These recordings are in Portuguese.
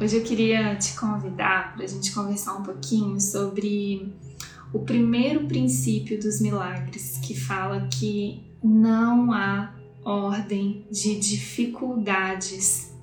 Hoje eu queria te convidar para a gente conversar um pouquinho sobre o primeiro princípio dos milagres, que fala que não há ordem de dificuldades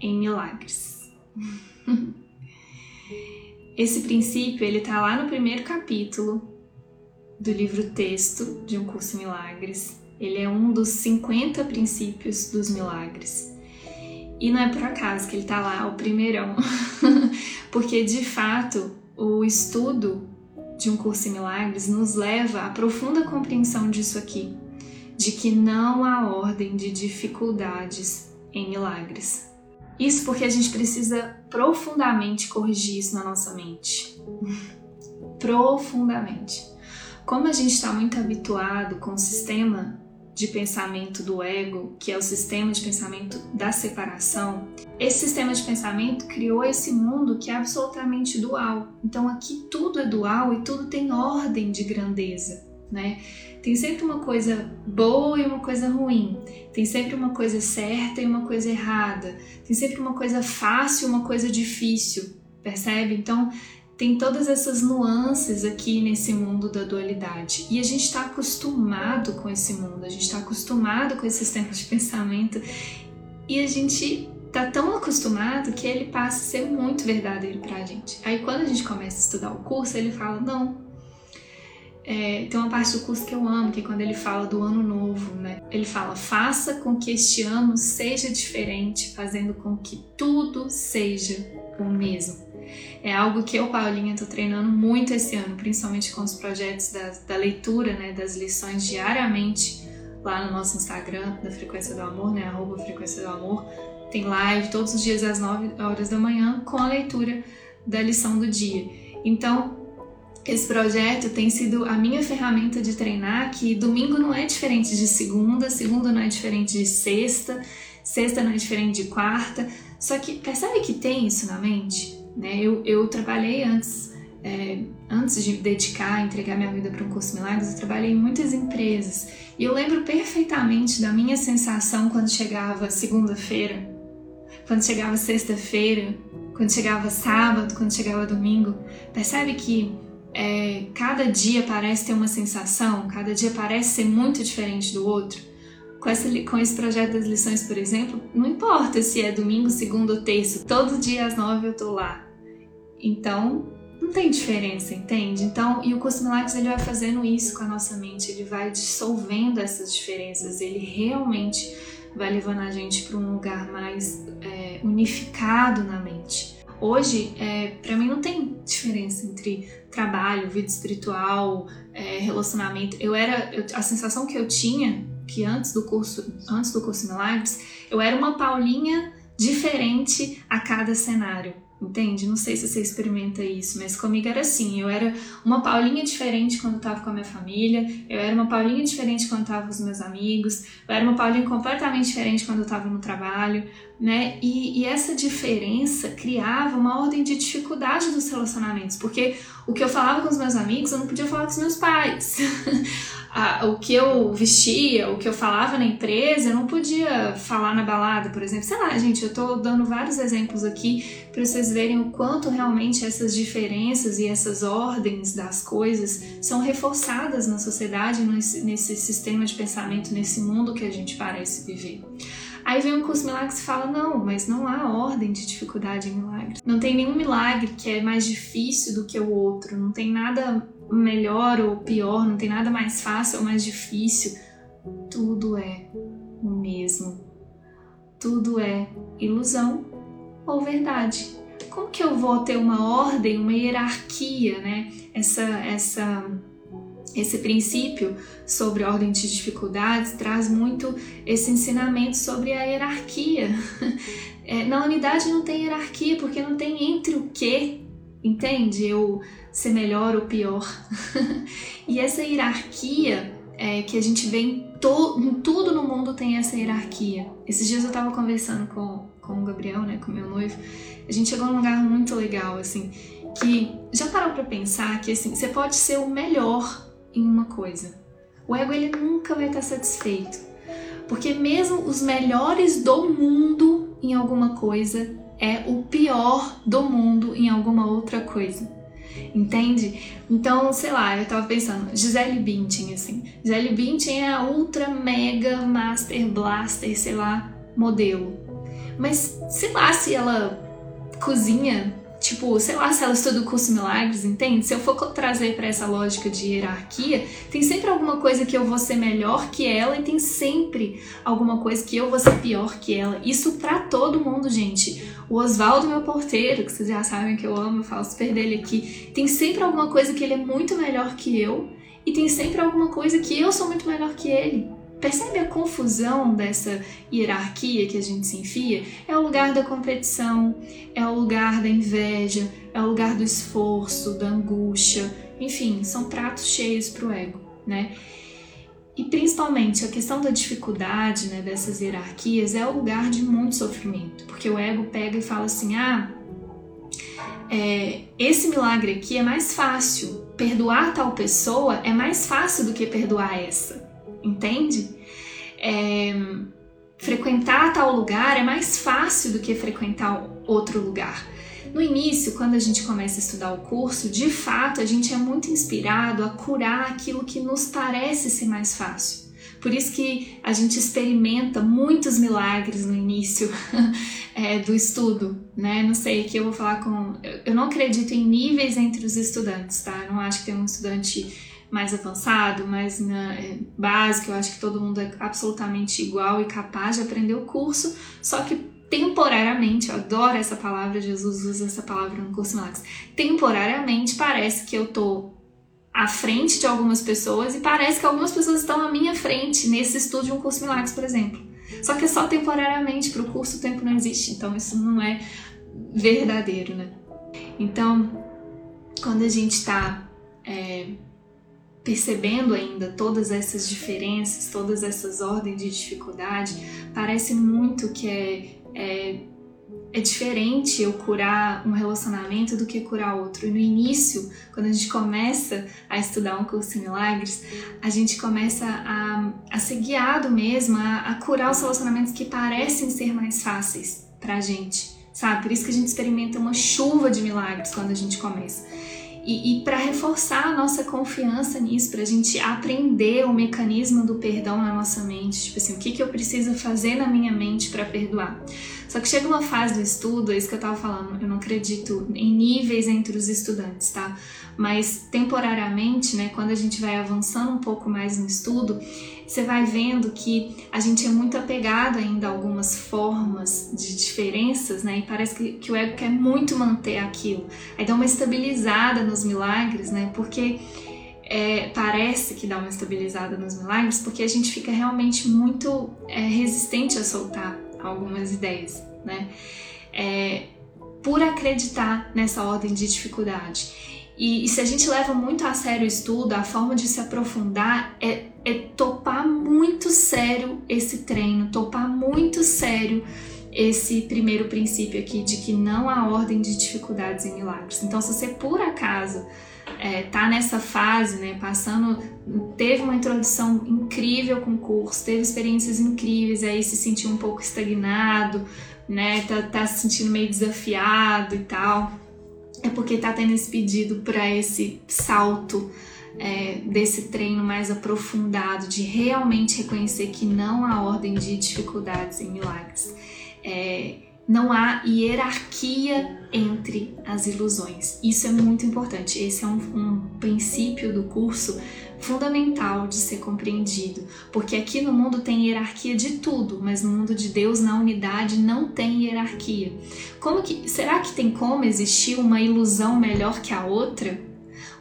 em milagres. Esse princípio ele está lá no primeiro capítulo do livro texto de um curso em milagres. Ele é um dos 50 princípios dos milagres. E não é por acaso que ele está lá, o primeirão, porque de fato o estudo de um curso em milagres nos leva à profunda compreensão disso aqui, de que não há ordem de dificuldades em milagres. Isso porque a gente precisa profundamente corrigir isso na nossa mente. profundamente. Como a gente está muito habituado com o sistema de pensamento do ego, que é o sistema de pensamento da separação, esse sistema de pensamento criou esse mundo que é absolutamente dual. Então aqui tudo é dual e tudo tem ordem de grandeza, né? Tem sempre uma coisa boa e uma coisa ruim. Tem sempre uma coisa certa e uma coisa errada. Tem sempre uma coisa fácil e uma coisa difícil. Percebe? Então, tem todas essas nuances aqui nesse mundo da dualidade. E a gente está acostumado com esse mundo, a gente está acostumado com esse sistema de pensamento e a gente tá tão acostumado que ele passa a ser muito verdadeiro para a gente. Aí quando a gente começa a estudar o curso, ele fala: não. É, tem uma parte do curso que eu amo, que é quando ele fala do ano novo, né? Ele fala: faça com que este ano seja diferente, fazendo com que tudo seja o mesmo. É algo que eu, Paulinha, estou treinando muito esse ano, principalmente com os projetos da, da leitura, né, das lições diariamente lá no nosso Instagram, da Frequência do Amor, né, arroba Frequência do Amor. Tem live todos os dias às 9 horas da manhã com a leitura da lição do dia. Então, esse projeto tem sido a minha ferramenta de treinar, que domingo não é diferente de segunda, segunda não é diferente de sexta, sexta não é diferente de quarta. Só que percebe que tem isso na mente? Né? Eu, eu trabalhei antes, é, antes de dedicar, entregar minha vida para um curso Milagres, eu trabalhei em muitas empresas. E eu lembro perfeitamente da minha sensação quando chegava segunda-feira, quando chegava sexta-feira, quando chegava sábado, quando chegava domingo. Percebe que é, cada dia parece ter uma sensação, cada dia parece ser muito diferente do outro? Com, com esse projeto das lições, por exemplo, não importa se é domingo, segunda ou terça, todo dia às nove eu tô lá. Então, não tem diferença, entende? Então, e o curso Milagres ele vai fazendo isso com a nossa mente, ele vai dissolvendo essas diferenças, ele realmente vai levando a gente para um lugar mais é, unificado na mente. Hoje, é, para mim, não tem diferença entre trabalho, vida espiritual, é, relacionamento. Eu era, eu, a sensação que eu tinha que antes do curso, antes do curso Milagres, eu era uma Paulinha diferente a cada cenário. Entende? Não sei se você experimenta isso, mas comigo era assim. Eu era uma Paulinha diferente quando eu tava com a minha família, eu era uma Paulinha diferente quando eu tava com os meus amigos, eu era uma Paulinha completamente diferente quando eu tava no trabalho, né? E, e essa diferença criava uma ordem de dificuldade dos relacionamentos, porque o que eu falava com os meus amigos eu não podia falar com os meus pais. o que eu vestia, o que eu falava na empresa, eu não podia falar na balada, por exemplo. Sei lá, gente, eu tô dando vários exemplos aqui para vocês verem o quanto realmente essas diferenças e essas ordens das coisas são reforçadas na sociedade, nesse, nesse sistema de pensamento, nesse mundo que a gente parece viver. Aí vem um curso milagres e fala: não, mas não há ordem de dificuldade em milagres. Não tem nenhum milagre que é mais difícil do que o outro. Não tem nada melhor ou pior, não tem nada mais fácil ou mais difícil. Tudo é o mesmo. Tudo é ilusão ou verdade. Como que eu vou ter uma ordem, uma hierarquia, né? Essa, essa, esse princípio sobre ordem de dificuldades traz muito esse ensinamento sobre a hierarquia. É, na unidade não tem hierarquia, porque não tem entre o que entende? Eu ser melhor ou pior. e essa hierarquia é, que a gente vê em, to, em, tudo no mundo tem essa hierarquia. Esses dias eu tava conversando com, com o Gabriel, né, com meu noivo, a gente chegou num lugar muito legal, assim, que já parou para pensar que assim, você pode ser o melhor em uma coisa. O ego ele nunca vai estar satisfeito. Porque mesmo os melhores do mundo em alguma coisa é o pior do mundo em alguma outra coisa. Entende? Então, sei lá, eu tava pensando, Gisele Bündchen, assim. Gisele Bündchen é a ultra mega master blaster, sei lá, modelo. Mas sei lá se ela cozinha Tipo, sei lá se ela estuda o curso Milagres, entende? Se eu for trazer para essa lógica de hierarquia, tem sempre alguma coisa que eu vou ser melhor que ela e tem sempre alguma coisa que eu vou ser pior que ela. Isso para todo mundo, gente. O Oswaldo, meu porteiro, que vocês já sabem que eu amo, eu falo super dele aqui, tem sempre alguma coisa que ele é muito melhor que eu e tem sempre alguma coisa que eu sou muito melhor que ele. Percebe a confusão dessa hierarquia que a gente se enfia? É o lugar da competição, é o lugar da inveja, é o lugar do esforço, da angústia, enfim, são pratos cheios para o ego, né? E principalmente a questão da dificuldade né, dessas hierarquias é o lugar de muito sofrimento, porque o ego pega e fala assim: ah, é, esse milagre aqui é mais fácil, perdoar tal pessoa é mais fácil do que perdoar essa entende? É, frequentar tal lugar é mais fácil do que frequentar outro lugar. No início, quando a gente começa a estudar o curso, de fato a gente é muito inspirado a curar aquilo que nos parece ser mais fácil. Por isso que a gente experimenta muitos milagres no início é, do estudo, né? Não sei, que eu vou falar com. Eu não acredito em níveis entre os estudantes, tá? Eu não acho que tem um estudante mais avançado, mais na, é, básico, eu acho que todo mundo é absolutamente igual e capaz de aprender o curso, só que temporariamente, eu adoro essa palavra, Jesus usa essa palavra no curso Max, temporariamente parece que eu tô à frente de algumas pessoas e parece que algumas pessoas estão à minha frente nesse estudo de um curso Milagres, por exemplo. Só que é só temporariamente, para o curso o tempo não existe, então isso não é verdadeiro, né? Então, quando a gente está é, percebendo ainda todas essas diferenças, todas essas ordens de dificuldade, parece muito que é, é, é, diferente eu curar um relacionamento do que curar outro. E no início, quando a gente começa a estudar um curso em milagres, a gente começa a, a ser guiado mesmo a, a curar os relacionamentos que parecem ser mais fáceis pra gente, sabe? Por isso que a gente experimenta uma chuva de milagres quando a gente começa. E, e para reforçar a nossa confiança nisso, para a gente aprender o mecanismo do perdão na nossa mente, tipo assim, o que, que eu preciso fazer na minha mente para perdoar. Só que chega uma fase do estudo, é isso que eu tava falando, eu não acredito em níveis entre os estudantes, tá? Mas temporariamente, né, quando a gente vai avançando um pouco mais no estudo, você vai vendo que a gente é muito apegado ainda a algumas formas de diferenças, né? E parece que, que o ego quer muito manter aquilo. Aí dá uma estabilizada nos milagres, né? Porque é, parece que dá uma estabilizada nos milagres, porque a gente fica realmente muito é, resistente a soltar algumas ideias, né? É, por acreditar nessa ordem de dificuldade. E, e, se a gente leva muito a sério o estudo, a forma de se aprofundar é, é topar muito sério esse treino, topar muito sério esse primeiro princípio aqui de que não há ordem de dificuldades em milagres. Então, se você por acaso é, tá nessa fase, né, passando, teve uma introdução incrível com o curso, teve experiências incríveis, aí se sentiu um pouco estagnado, né, tá, tá se sentindo meio desafiado e tal, é porque tá tendo esse pedido para esse salto é, desse treino mais aprofundado, de realmente reconhecer que não há ordem de dificuldades em milagres. É, não há hierarquia entre as ilusões. Isso é muito importante. Esse é um, um, princípio do curso fundamental de ser compreendido, porque aqui no mundo tem hierarquia de tudo, mas no mundo de Deus, na unidade, não tem hierarquia. Como que será que tem como existir uma ilusão melhor que a outra?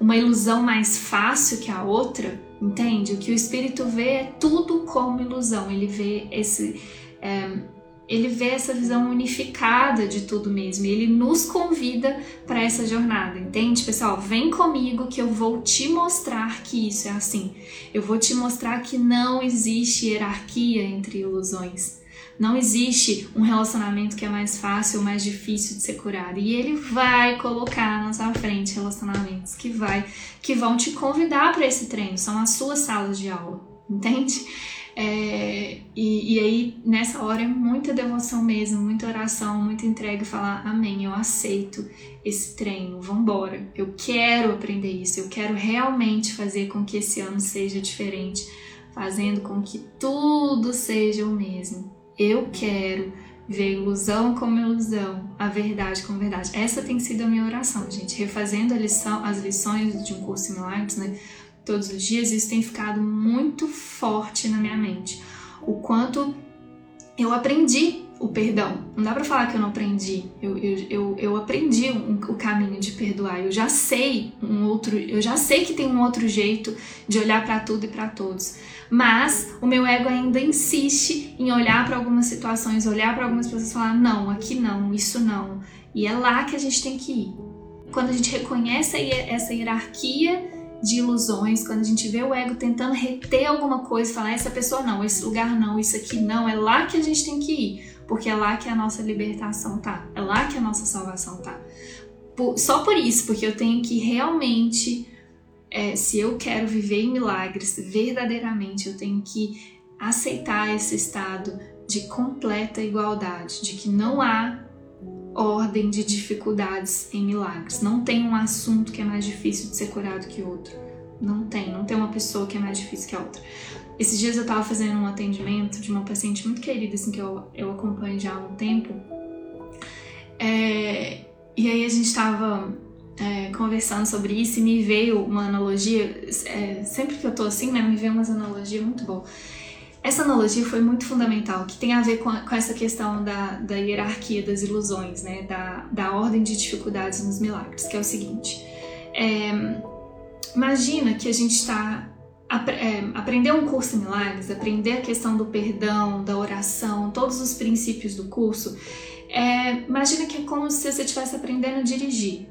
Uma ilusão mais fácil que a outra? Entende? O que o espírito vê é tudo como ilusão. Ele vê esse é, ele vê essa visão unificada de tudo mesmo. Ele nos convida para essa jornada, entende? Pessoal, vem comigo que eu vou te mostrar que isso é assim. Eu vou te mostrar que não existe hierarquia entre ilusões. Não existe um relacionamento que é mais fácil ou mais difícil de ser curado. E ele vai colocar na sua frente relacionamentos que vai que vão te convidar para esse treino. São as suas salas de aula, entende? É, e, e, aí, nessa hora, é muita devoção mesmo, muita oração, muita entrega falar: Amém, eu aceito esse treino, vambora. Eu quero aprender isso, eu quero realmente fazer com que esse ano seja diferente, fazendo com que tudo seja o mesmo. Eu quero ver ilusão como ilusão, a verdade como verdade. Essa tem sido a minha oração, gente. Refazendo a lição, as lições de um curso em milagres, né? Todos os dias, isso tem ficado muito forte na minha mente. O quanto eu aprendi o perdão. Não dá para falar que eu não aprendi. Eu, eu, eu, eu aprendi um, o caminho de perdoar. Eu já sei um outro, eu já sei que tem um outro jeito de olhar para tudo e para todos. Mas o meu ego ainda insiste em olhar para algumas situações, olhar para algumas pessoas e falar: não, aqui não, isso não. E é lá que a gente tem que ir. Quando a gente reconhece essa hierarquia de ilusões, quando a gente vê o ego tentando reter alguma coisa, falar essa pessoa não, esse lugar não, isso aqui não, é lá que a gente tem que ir, porque é lá que a nossa libertação tá, é lá que a nossa salvação tá. Por, só por isso, porque eu tenho que realmente é, se eu quero viver milagres verdadeiramente, eu tenho que aceitar esse estado de completa igualdade, de que não há ordem de dificuldades em milagres. Não tem um assunto que é mais difícil de ser curado que outro. Não tem, não tem uma pessoa que é mais difícil que a outra. Esses dias eu estava fazendo um atendimento de uma paciente muito querida, assim, que eu, eu acompanho já há um tempo. É, e aí a gente estava é, conversando sobre isso e me veio uma analogia, é, sempre que eu tô assim, né, me veio umas analogias muito boas. Essa analogia foi muito fundamental, que tem a ver com, a, com essa questão da, da, hierarquia das ilusões, né, da, da ordem de dificuldades nos milagres, que é o seguinte. É, imagina que a gente está é, aprender um curso em milagres, aprender a questão do perdão, da oração, todos os princípios do curso. É, imagina que é como se você estivesse aprendendo a dirigir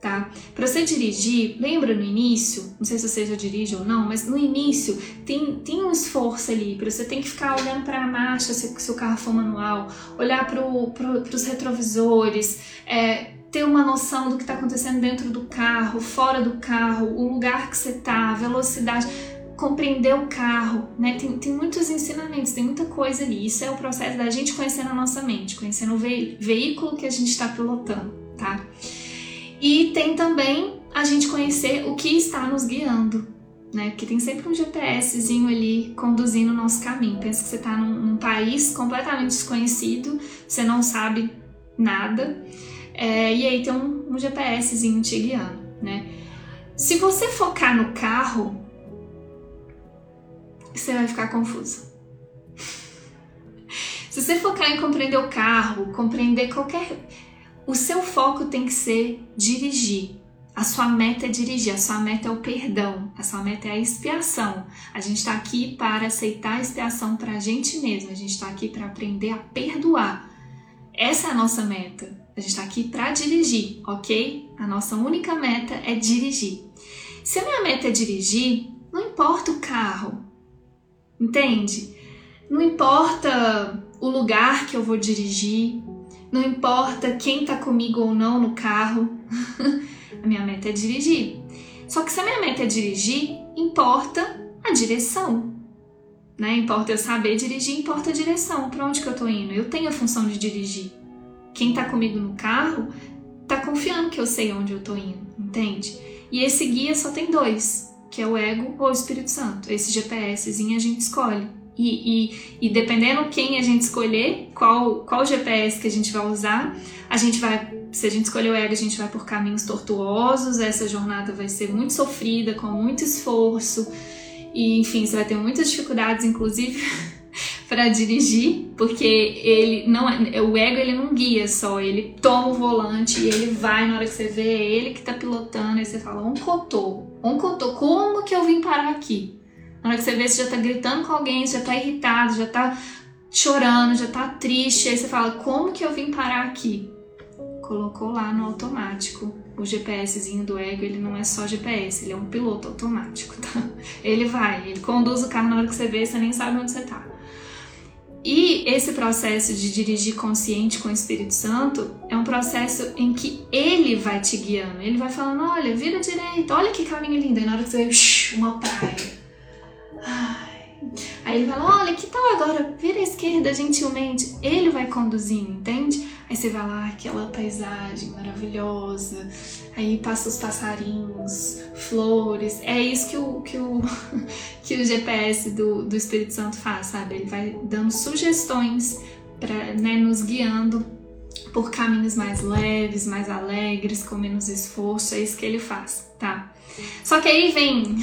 tá? Para você dirigir, lembra no início, não sei se você já dirige ou não, mas no início tem, tem um esforço ali, para você tem que ficar olhando para a marcha se, se, o carro for manual, olhar para pro, os retrovisores, é, ter uma noção do que está acontecendo dentro do carro, fora do carro, o lugar que você tá, a velocidade compreender o carro, né? Tem, tem muitos ensinamentos, tem muita coisa ali. Isso é o processo da gente conhecendo a nossa mente, conhecendo o ve veículo que a gente está pilotando, tá? E tem também a gente conhecer o que está nos guiando, né? Porque tem sempre um GPSzinho ali conduzindo o nosso caminho. Pensa que você está num, num, país completamente desconhecido, você não sabe nada, é, e aí tem um, um GPSzinho te guiando, né? Se você focar no carro, você vai ficar confuso. Se você focar em compreender o carro, compreender qualquer o seu foco tem que ser dirigir. A sua meta é dirigir, a sua meta é o perdão, a sua meta é a expiação. A gente está aqui para aceitar a expiação para a gente mesmo, a gente está aqui para aprender a perdoar. Essa é a nossa meta. A gente está aqui para dirigir, ok? A nossa única meta é dirigir. Se a minha meta é dirigir, não importa o carro, entende? Não importa o lugar que eu vou dirigir, não importa quem tá comigo ou não no carro, a minha meta é dirigir. Só que se a minha meta é dirigir, importa a direção. Né? Importa eu saber dirigir, importa a direção. Para onde que eu tô indo? Eu tenho a função de dirigir. Quem tá comigo no carro tá confiando que eu sei onde eu tô indo, entende? E esse guia só tem dois, que é o ego ou o Espírito Santo. Esse GPSzinho a gente escolhe. E, e, e, dependendo quem a gente escolher, qual, qual GPS que a gente vai usar, a gente vai, se a gente escolher o ego, a gente vai por caminhos tortuosos, essa jornada vai ser muito sofrida, com muito esforço, e enfim, você vai ter muitas dificuldades, inclusive, para dirigir, porque ele não é, o ego ele não guia só, ele toma o volante e ele vai na hora que você vê, é ele que tá pilotando, e você fala, um cotô, um cotô, como que eu vim parar aqui? Na hora que você vê, você já tá gritando com alguém, você já tá irritado, já tá chorando, já tá triste. Aí você fala: Como que eu vim parar aqui? Colocou lá no automático. O GPSzinho do ego, ele não é só GPS, ele é um piloto automático, tá? Ele vai, ele conduz o carro na hora que você vê, você nem sabe onde você tá. E esse processo de dirigir consciente com o Espírito Santo é um processo em que ele vai te guiando. Ele vai falando: olha, vira direita, olha que caminho lindo. E na hora que você vê, uma praia. Aí ele fala: olha, que tal agora? Vira à esquerda gentilmente. Ele vai conduzindo, entende? Aí você vai lá, aquela paisagem maravilhosa. Aí passa os passarinhos, flores. É isso que o, que o, que o GPS do, do Espírito Santo faz, sabe? Ele vai dando sugestões para né, nos guiando por caminhos mais leves, mais alegres, com menos esforço, é isso que ele faz, tá? Só que aí vem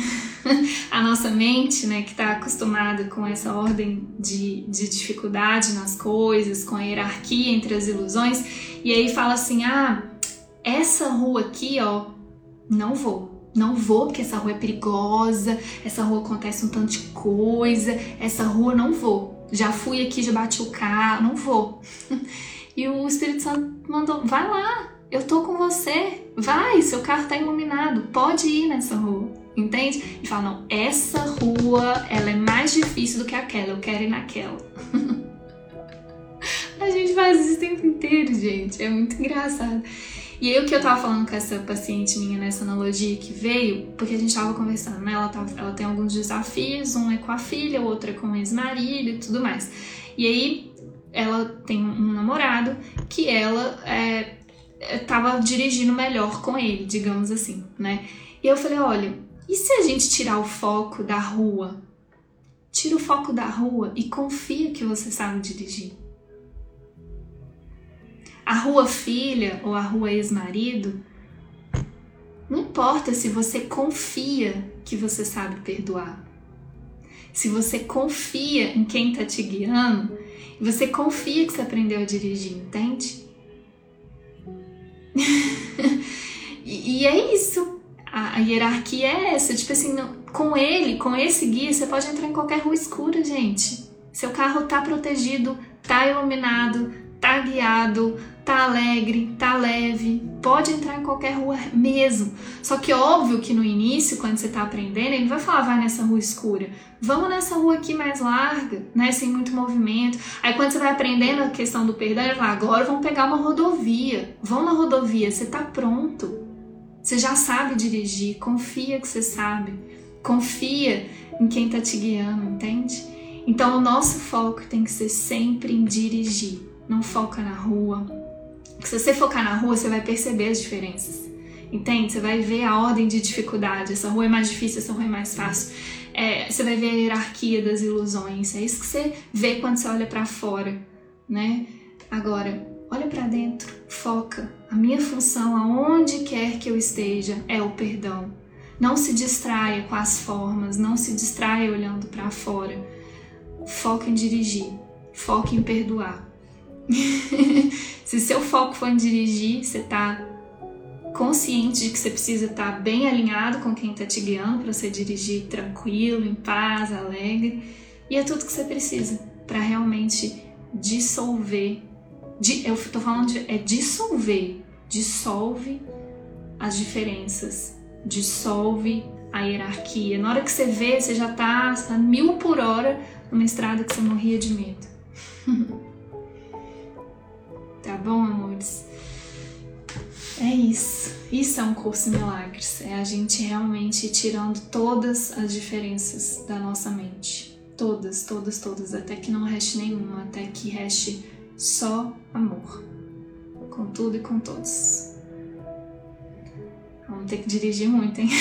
a nossa mente, né, que está acostumada com essa ordem de, de dificuldade nas coisas, com a hierarquia entre as ilusões, e aí fala assim: ah, essa rua aqui, ó, não vou. Não vou porque essa rua é perigosa, essa rua acontece um tanto de coisa, essa rua não vou. Já fui aqui, já bati o carro, não vou. E o Espírito Santo mandou: vai lá, eu tô com você, vai, seu carro tá iluminado, pode ir nessa rua, entende? E fala: não, essa rua ela é mais difícil do que aquela, eu quero ir naquela. A gente faz isso o tempo inteiro, gente, é muito engraçado. E aí o que eu tava falando com essa paciente minha nessa analogia que veio, porque a gente tava conversando, né? Ela, tava, ela tem alguns desafios, um é com a filha, o outro é com o ex-marido e tudo mais. E aí ela tem um namorado que ela é, tava dirigindo melhor com ele, digamos assim, né? E eu falei, olha, e se a gente tirar o foco da rua? Tira o foco da rua e confia que você sabe dirigir. A rua filha ou a rua ex-marido, não importa se você confia que você sabe perdoar. Se você confia em quem está te guiando, você confia que você aprendeu a dirigir, entende? e, e, é isso. A, a, hierarquia é essa. Tipo assim, não, com ele, com esse guia, você pode entrar em qualquer rua escura, gente. Seu carro tá protegido, tá iluminado, tá guiado, tá alegre, tá leve, pode entrar em qualquer rua mesmo. Só que óbvio que no início, quando você tá aprendendo, ele vai falar vai nessa rua escura. Vamos nessa rua aqui mais larga, né, sem muito movimento. Aí quando você vai aprendendo a questão do perdão, ele fala, agora vamos pegar uma rodovia. Vão na rodovia, você tá pronto. Você já sabe dirigir, confia que você sabe. Confia em quem tá te guiando, entende? Então o nosso foco tem que ser sempre em dirigir não foca na rua. se você focar na rua, você vai perceber as diferenças. Entende? Você vai ver a ordem de dificuldade. Essa rua é mais difícil, essa rua é mais fácil. É, você vai ver a hierarquia das ilusões. É isso que você vê quando você olha para fora, né? Agora, olha para dentro, foca. A minha função, aonde quer que eu esteja, é o perdão. Não se distraia com as formas, não se distraia olhando para fora. Foca em dirigir, foca em perdoar. Se seu foco for em dirigir, você está consciente de que você precisa estar tá bem alinhado com quem está te guiando para você dirigir tranquilo, em paz, alegre. E é tudo que você precisa para realmente dissolver. eu estou falando de é dissolver, dissolve as diferenças, dissolve a hierarquia. Na hora que você vê, você já está a mil por hora numa estrada que você morria de medo. Tá bom, amores? É isso. Isso é um curso em milagres. É a gente realmente tirando todas as diferenças da nossa mente. Todas, todas, todas. Até que não reste nenhuma. Até que reste só amor. Com tudo e com todos. Vamos ter que dirigir muito, hein?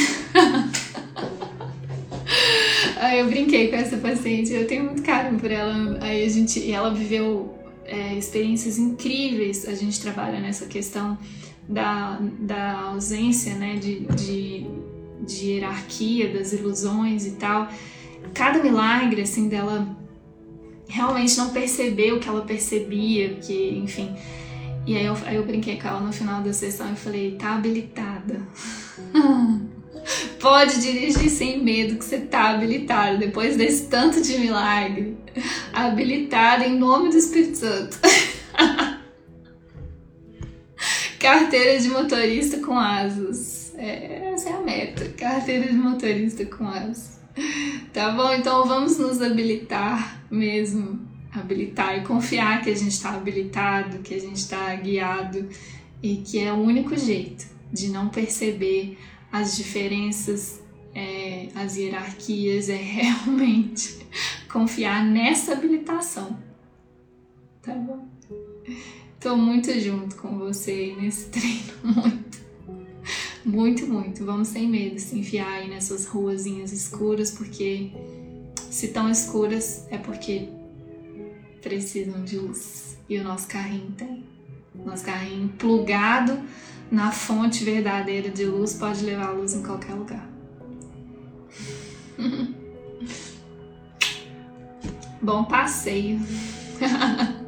Aí eu brinquei com essa paciente. Eu tenho muito carinho por ela. Aí a gente. Ela viveu é, experiências incríveis. A gente trabalha nessa questão da, da ausência né, de, de, de hierarquia, das ilusões e tal. Cada milagre, assim, dela realmente não perceber o que ela percebia, que, enfim. E aí eu, aí eu brinquei com ela no final da sessão e falei, tá habilitada. Pode dirigir sem medo que você tá habilitado depois desse tanto de milagre. Habilitado em nome do Espírito Santo. Carteira de motorista com asas. É, essa é a meta. Carteira de motorista com asas. Tá bom? Então vamos nos habilitar mesmo. Habilitar e confiar que a gente está habilitado, que a gente está guiado e que é o único jeito de não perceber as diferenças, é, as hierarquias, é realmente confiar nessa habilitação. Tá bom? Tô muito junto com você nesse treino, muito. Muito, muito. Vamos sem medo se enfiar aí nessas ruazinhas escuras, porque se tão escuras é porque precisam de luz. E o nosso carrinho tem. Nosso carrinho plugado na fonte verdadeira de luz pode levar a luz em qualquer lugar. Bom passeio.